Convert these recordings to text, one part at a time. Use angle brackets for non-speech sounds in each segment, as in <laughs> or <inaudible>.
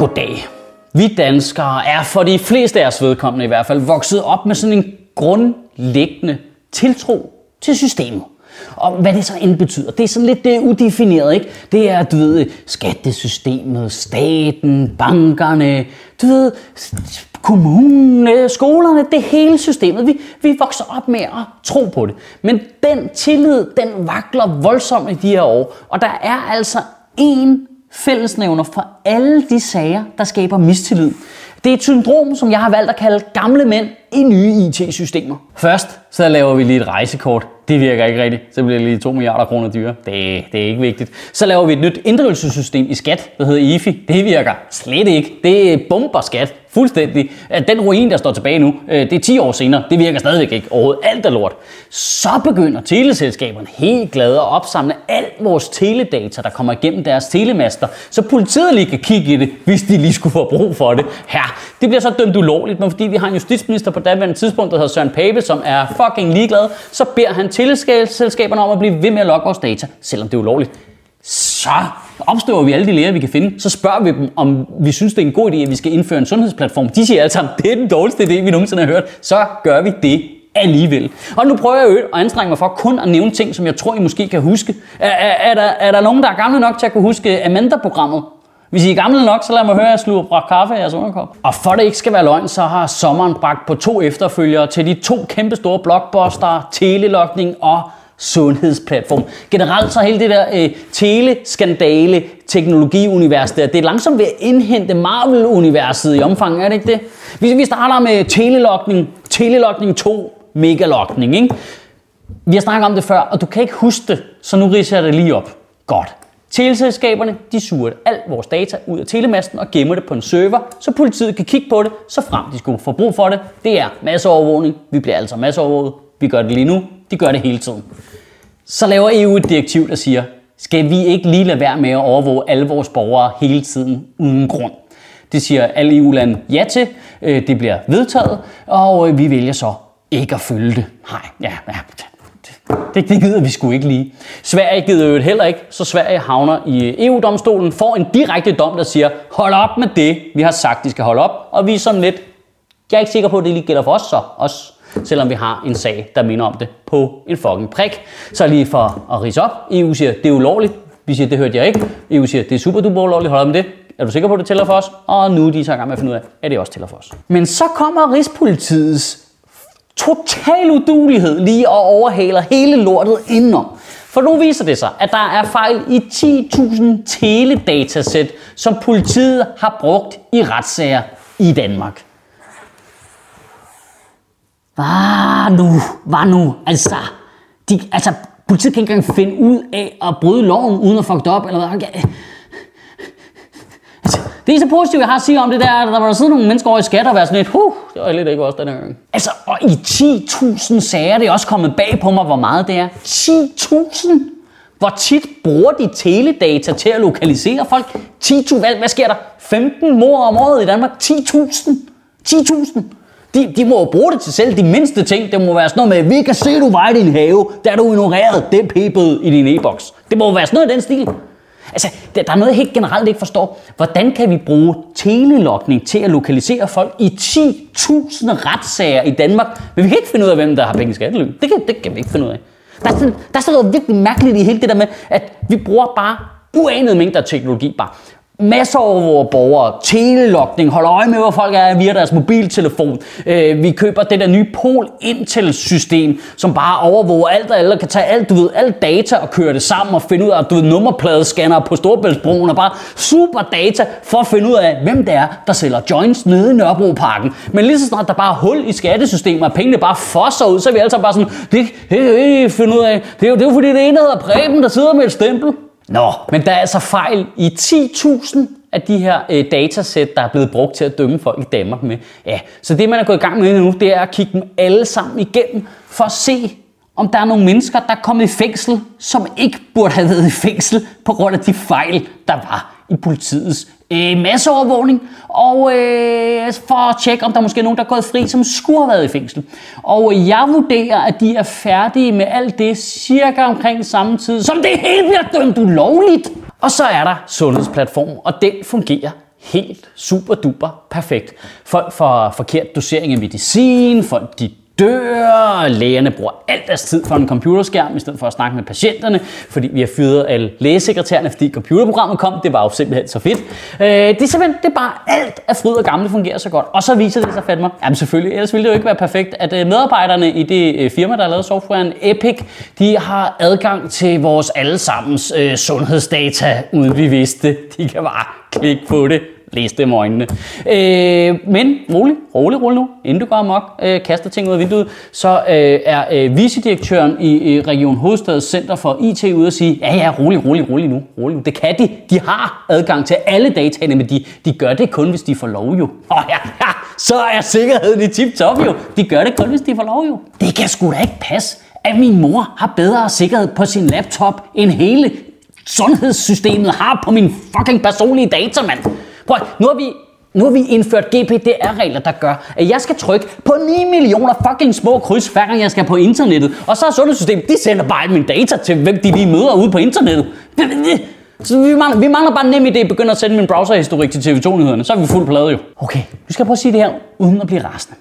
Goddag. Vi danskere er for de fleste af os vedkommende i hvert fald vokset op med sådan en grundlæggende tiltro til systemet. Og hvad det så end betyder, det er sådan lidt det er udefineret, ikke? Det er, du ved, skattesystemet, staten, bankerne, du ved, kommunen, skolerne, det hele systemet. Vi, vi vokser op med at tro på det. Men den tillid, den vakler voldsomt i de her år. Og der er altså en fællesnævner for alle de sager, der skaber mistillid. Det er et syndrom, som jeg har valgt at kalde gamle mænd i nye IT-systemer. Først så laver vi lige et rejsekort. Det virker ikke rigtigt. Så bliver det lige 2 milliarder kroner dyre. Det, det er ikke vigtigt. Så laver vi et nyt inddrivelsessystem i skat, der hedder IFI. Det virker slet ikke. Det bomber skat fuldstændig. At Den ruin, der står tilbage nu, øh, det er 10 år senere. Det virker stadigvæk ikke overhovedet. Alt er lort. Så begynder teleselskaberne helt glade at opsamle alt vores teledata, der kommer igennem deres telemaster, så politiet lige kan kigge i det, hvis de lige skulle få brug for det. Her, det bliver så dømt ulovligt, men fordi vi har en justitsminister på daværende tidspunkt, der hedder Søren Pape, som er fucking ligeglad, så beder han teleselskaberne om at blive ved med at logge vores data, selvom det er ulovligt. Så opstøver vi alle de læger, vi kan finde. Så spørger vi dem, om vi synes, det er en god idé, at vi skal indføre en sundhedsplatform. De siger alle sammen, <laughs> det er den dårligste idé, vi nogensinde har hørt. Så gør vi det alligevel. Og nu prøver jeg at anstrenge mig for kun at nævne ting, som jeg tror, I måske kan huske. Er, er, er, der, er der nogen, der er gamle nok til at kunne huske Amanda-programmet? Hvis I er gamle nok, så lad mig høre, at jeg sluger fra kaffe i jeres underkop. Og for det ikke skal være løgn, så har sommeren bragt på to efterfølgere til de to kæmpe store blockbuster, telelokning og sundhedsplatform. Generelt så hele det der øh, teleskandale teknologiunivers der, det er langsomt ved at indhente Marvel-universet i omfang, er det ikke det? Hvis vi starter med telelokning, telelokning 2, megalokning, ikke? Vi har snakket om det før, og du kan ikke huske det, så nu riser jeg det lige op. Godt. Teleselskaberne de suger alt vores data ud af telemasten og gemmer det på en server, så politiet kan kigge på det, så frem de skulle få brug for det. Det er masseovervågning. Vi bliver altså masseovervåget. Vi gør det lige nu. De gør det hele tiden. Så laver EU et direktiv, der siger, skal vi ikke lige lade være med at overvåge alle vores borgere hele tiden uden grund? Det siger alle EU-lande ja til. Øh, det bliver vedtaget, og øh, vi vælger så ikke at følge det. Nej, ja, ja det, det gider vi sgu ikke lige. Sverige gider jo heller ikke, så Sverige havner i EU-domstolen, får en direkte dom, der siger, hold op med det, vi har sagt, de skal holde op. Og vi er sådan lidt, jeg er ikke sikker på, at det lige gælder for os så, os, selvom vi har en sag, der minder om det på en fucking prik. Så lige for at rise op, EU siger, det er ulovligt. Vi siger, det hørte jeg ikke. EU siger, det er super duper ulovligt, hold op med det. Er du sikker på, at det tæller for os? Og nu er de så i gang med at finde ud af, at det også tæller for os. Men så kommer Rigspolitiets total udulighed lige og overhaler hele lortet indenom. For nu viser det sig, at der er fejl i 10.000 teledatasæt, som politiet har brugt i retssager i Danmark. Var nu? var nu? Altså, de, altså politiet kan ikke engang finde ud af at bryde loven uden at fuck det op, eller hvad? Det eneste positive, jeg har at sige om det, der er, at der var der nogle mennesker over i skat og være sådan lidt, huh, det var lidt ikke også den her gang. Altså, og i 10.000 sager, det er også kommet bag på mig, hvor meget det er. 10.000? Hvor tit bruger de teledata til at lokalisere folk? 10.000? Hvad, hvad sker der? 15 mor om året i Danmark? 10.000? 10.000? De, de må jo bruge det til selv de mindste ting. Det må være sådan noget med, vi kan se, du var i din have, der du ignoreret det pipet i din e-boks. Det må være sådan noget i den stil. Altså, der er noget, jeg helt generelt ikke forstår. Hvordan kan vi bruge telelokning til at lokalisere folk i 10.000 retssager i Danmark, men vi kan ikke finde ud af, hvem der har penge i skattely? Det kan, det kan vi ikke finde ud af. Der er, sådan, der er sådan noget virkelig mærkeligt i hele det der med, at vi bruger bare uanede mængder af teknologi bare masser overvåger borgere, telelokning, holder øje med, hvor folk er via deres mobiltelefon. Øh, vi køber det der nye Pol Intel-system, som bare overvåger alt og alle, kan tage alt, du ved, alt data og køre det sammen og finde ud af, du ved, nummerpladescanner på Storbæltsbroen og bare super data for at finde ud af, hvem det er, der sælger joints nede i Nørrebroparken. Men lige så snart der bare er hul i skattesystemet, og pengene bare fosser ud, så er vi altså bare sådan, det kan finde ud af. Det er, jo, det er jo fordi, det ene hedder Preben, der sidder med et stempel. Nå, men der er altså fejl i 10.000 af de her øh, datasæt, der er blevet brugt til at dømme folk i Danmark med. Ja, så det man er gået i gang med nu, det er at kigge dem alle sammen igennem, for at se, om der er nogle mennesker, der er kommet i fængsel, som ikke burde have været i fængsel på grund af de fejl, der var i politiets øh, masseovervågning, og øh, for at tjekke, om der måske er nogen, der er gået fri, som skulle have været i fængsel. Og jeg vurderer, at de er færdige med alt det cirka omkring samme tid, som det hele bliver dømt ulovligt. Og så er der sundhedsplatformen, og den fungerer helt super duper perfekt. Folk får forkert dosering af medicin, folk de dør, lægerne bruger alt deres tid for en computerskærm, i stedet for at snakke med patienterne, fordi vi har fyret alle lægesekretærerne, fordi computerprogrammet kom. Det var jo simpelthen så fedt. Øh, det er simpelthen, det er bare alt af fryd og gamle fungerer så godt. Og så viser det sig fandme, mig, jamen selvfølgelig, ellers ville det jo ikke være perfekt, at øh, medarbejderne i det øh, firma, der har lavet softwaren Epic, de har adgang til vores allesammens øh, sundhedsdata, uden vi vidste. De kan bare klikke på det læs dem øjnene. Øh, men rolig, rolig, rolig nu, inden du går amok, øh, kaster ting ud af vinduet, så øh, er øh, vicedirektøren i øh, Region Hovedstads Center for IT ude og sige, ja ja, rolig, rolig, rolig nu, rolig nu. Det kan de. De har adgang til alle dataene, men de, de gør det kun, hvis de får lov jo. Oh, ja, ja, så er sikkerheden i tip-top jo. De gør det kun, hvis de får lov jo. Det kan sgu da ikke passe at min mor har bedre sikkerhed på sin laptop end hele sundhedssystemet har på min fucking personlige data, mand. Prøv, nu har vi nu har vi indført GPDR-regler, der gør, at jeg skal trykke på 9 millioner fucking små kryds, hver gang jeg skal på internettet. Og så er sundhedssystemet, de sender bare mine data til, hvem de lige møder ude på internettet. Så vi mangler, vi mangler bare nem idé begynder at sende min browserhistorik til TV2-nyhederne. Så er vi fuld plade jo. Okay, nu skal jeg prøve at sige det her, uden at blive rasende.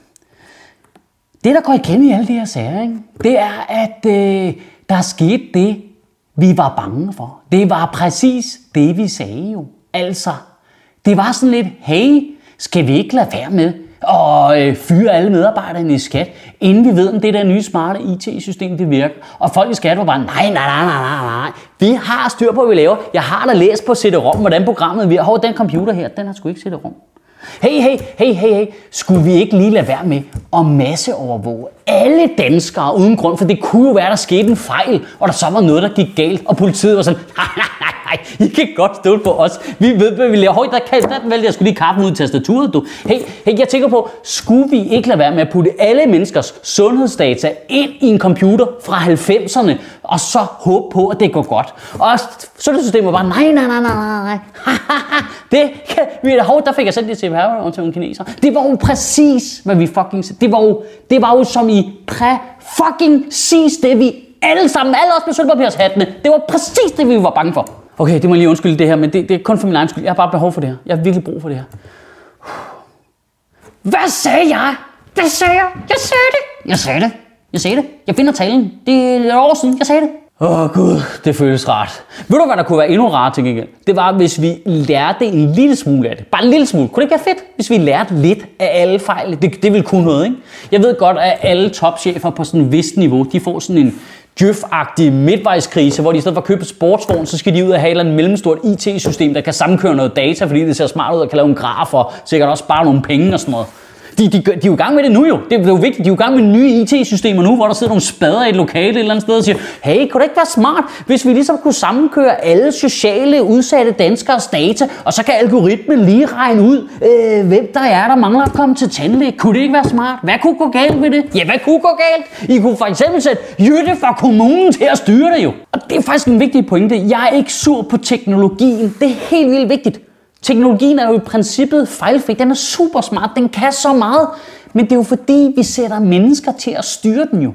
Det, der går igen i alle de her sager, ikke? det er, at øh, der er sket det, vi var bange for. Det var præcis det, vi sagde jo. Altså, det var sådan lidt, hey, skal vi ikke lade være med at øh, fyre alle medarbejderne i skat, inden vi ved, om det der nye smarte IT-system det virker. Og folk i skat var bare, nej, nej, nej, nej, nej, vi har styr på, hvad vi laver. Jeg har da læst på CD-ROM, hvordan programmet virker. Hov, den computer her, den har sgu ikke CD-ROM. Hey, hey, hey, hey, hey, skulle vi ikke lige lade være med at masseovervåge alle danskere uden grund, for det kunne jo være, der skete en fejl, og der så var noget, der gik galt, og politiet var sådan, nej, nej, nej, nej, I kan godt stole på os. Vi ved, hvad vi laver. Høj, der, kan, den vælger jeg skulle lige kaffen ud i tastaturet, du. Hey, hey, jeg tænker på, skulle vi ikke lade være med at putte alle menneskers sundhedsdata ind i en computer fra 90'erne, og så håbe på, at det går godt. Og sundhedssystemet var bare, nej, nej, nej, nej, nej, <laughs> det kan vi, hov, der fik jeg sendt det til CPR til en kineser. Det var jo præcis, hvad vi fucking, det var jo, det var jo som i præ fucking præcis det, vi alle sammen, alle os med sølvpapirshattene, det var præcis det, vi var bange for. Okay, det må jeg lige undskylde det her, men det, det er kun for min egen skyld. Jeg har bare behov for det her. Jeg har virkelig brug for det her. Hvad sagde jeg? Hvad sagde jeg? Jeg sagde det. Jeg sagde det. Jeg sagde det. Jeg finder talen. Det er et år siden, jeg sagde det. Åh oh, gud, det føles rart. Ved du, hvad der kunne være endnu rart ting igen? Det var, hvis vi lærte en lille smule af det. Bare en lille smule. Kunne det ikke være fedt, hvis vi lærte lidt af alle fejl? Det, det ville kunne noget, ikke? Jeg ved godt, at alle topchefer på sådan et vist niveau, de får sådan en djøf-agtig midtvejskrise, hvor de i stedet for at købe sportsvogn, så skal de ud og have et mellemstort IT-system, der kan sammenkøre noget data, fordi det ser smart ud og kan lave en graf og sikkert også spare nogle penge og sådan noget. De, de, de er jo i gang med det nu jo. Det er jo vigtigt. De er jo i gang med nye IT-systemer nu, hvor der sidder nogle spader i et lokale et eller andet sted og siger, hey, kunne det ikke være smart, hvis vi ligesom kunne sammenkøre alle sociale udsatte danskers data, og så kan algoritmen lige regne ud, øh, hvem der er, der mangler at komme til tandlæge. Kunne det ikke være smart? Hvad kunne gå galt med det? Ja, hvad kunne gå galt? I kunne for eksempel sætte Jytte fra kommunen til at styre det jo. Og det er faktisk en vigtig pointe. Jeg er ikke sur på teknologien. Det er helt vildt vigtigt. Teknologien er jo i princippet fejlfri. Den er super smart. Den kan så meget. Men det er jo fordi, vi sætter mennesker til at styre den jo.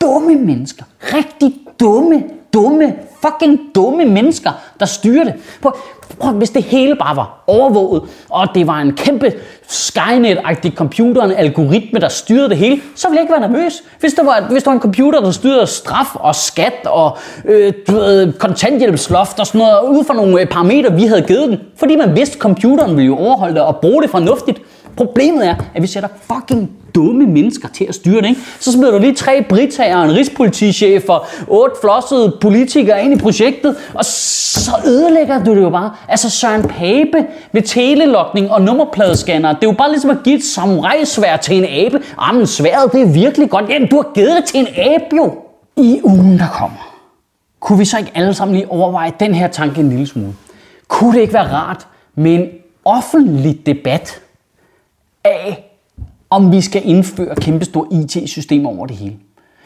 Dumme mennesker. Rigtig dumme dumme, fucking dumme mennesker, der styrer det. Prøv, prøv, hvis det hele bare var overvåget, og det var en kæmpe Skynet-agtig computer, en algoritme, der styrede det hele, så ville jeg ikke være nervøs. Hvis der var, hvis der var en computer, der styrede straf og skat og øh, du ved, kontanthjælpsloft og sådan noget, ud fra nogle øh, parametre, vi havde givet den, fordi man vidste, at computeren ville jo overholde det og bruge det fornuftigt. Problemet er, at vi sætter fucking dumme mennesker til at styre det. Ikke? Så smider du lige tre britager, en rigspolitichef og otte flossede politikere ind i projektet, og så ødelægger du det jo bare. Altså Søren Pape ved telelokning og nummerpladescanner. Det er jo bare ligesom at give et samurajsvær til en abe. Ah, Jamen sværet, det er virkelig godt. Jamen, du har givet det til en abe jo. I ugen, der kommer, kunne vi så ikke alle sammen lige overveje den her tanke en lille smule? Kunne det ikke være rart med en offentlig debat af, om vi skal indføre kæmpestore IT-systemer over det hele.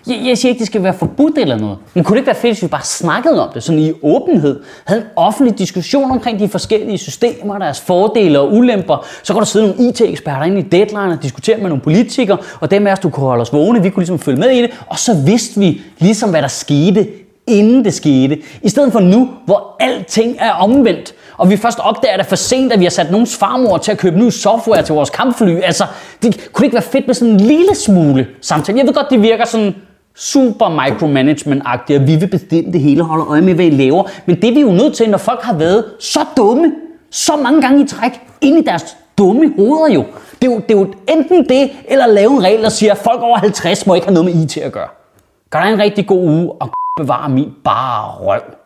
Jeg, jeg siger ikke, det skal være forbudt eller noget. Men kunne det ikke være fedt, hvis vi bare snakkede om det, sådan i åbenhed, havde en offentlig diskussion omkring de forskellige systemer, deres fordele og ulemper. Så kunne der sidde nogle IT-eksperter ind i deadline og diskutere med nogle politikere, og dem af os, du kunne holde os vågne, vi kunne ligesom følge med i det, og så vidste vi ligesom, hvad der skete inden det skete. I stedet for nu, hvor alting er omvendt, og vi først opdager, at det er for sent, at vi har sat nogens farmor til at købe ny software til vores kampfly. Altså, det kunne det ikke være fedt med sådan en lille smule samtale? Jeg ved godt, det virker sådan super micromanagement-agtigt, at vi vil bestemme det hele og holde øje med, hvad I laver. Men det er vi jo nødt til, når folk har været så dumme, så mange gange i træk, ind i deres dumme hoveder jo. Det er jo, det er jo enten det, eller lave en regel, der siger, at folk over 50 må ikke have noget med IT at gøre. Gør dig en rigtig god uge, og bevare min bare røv.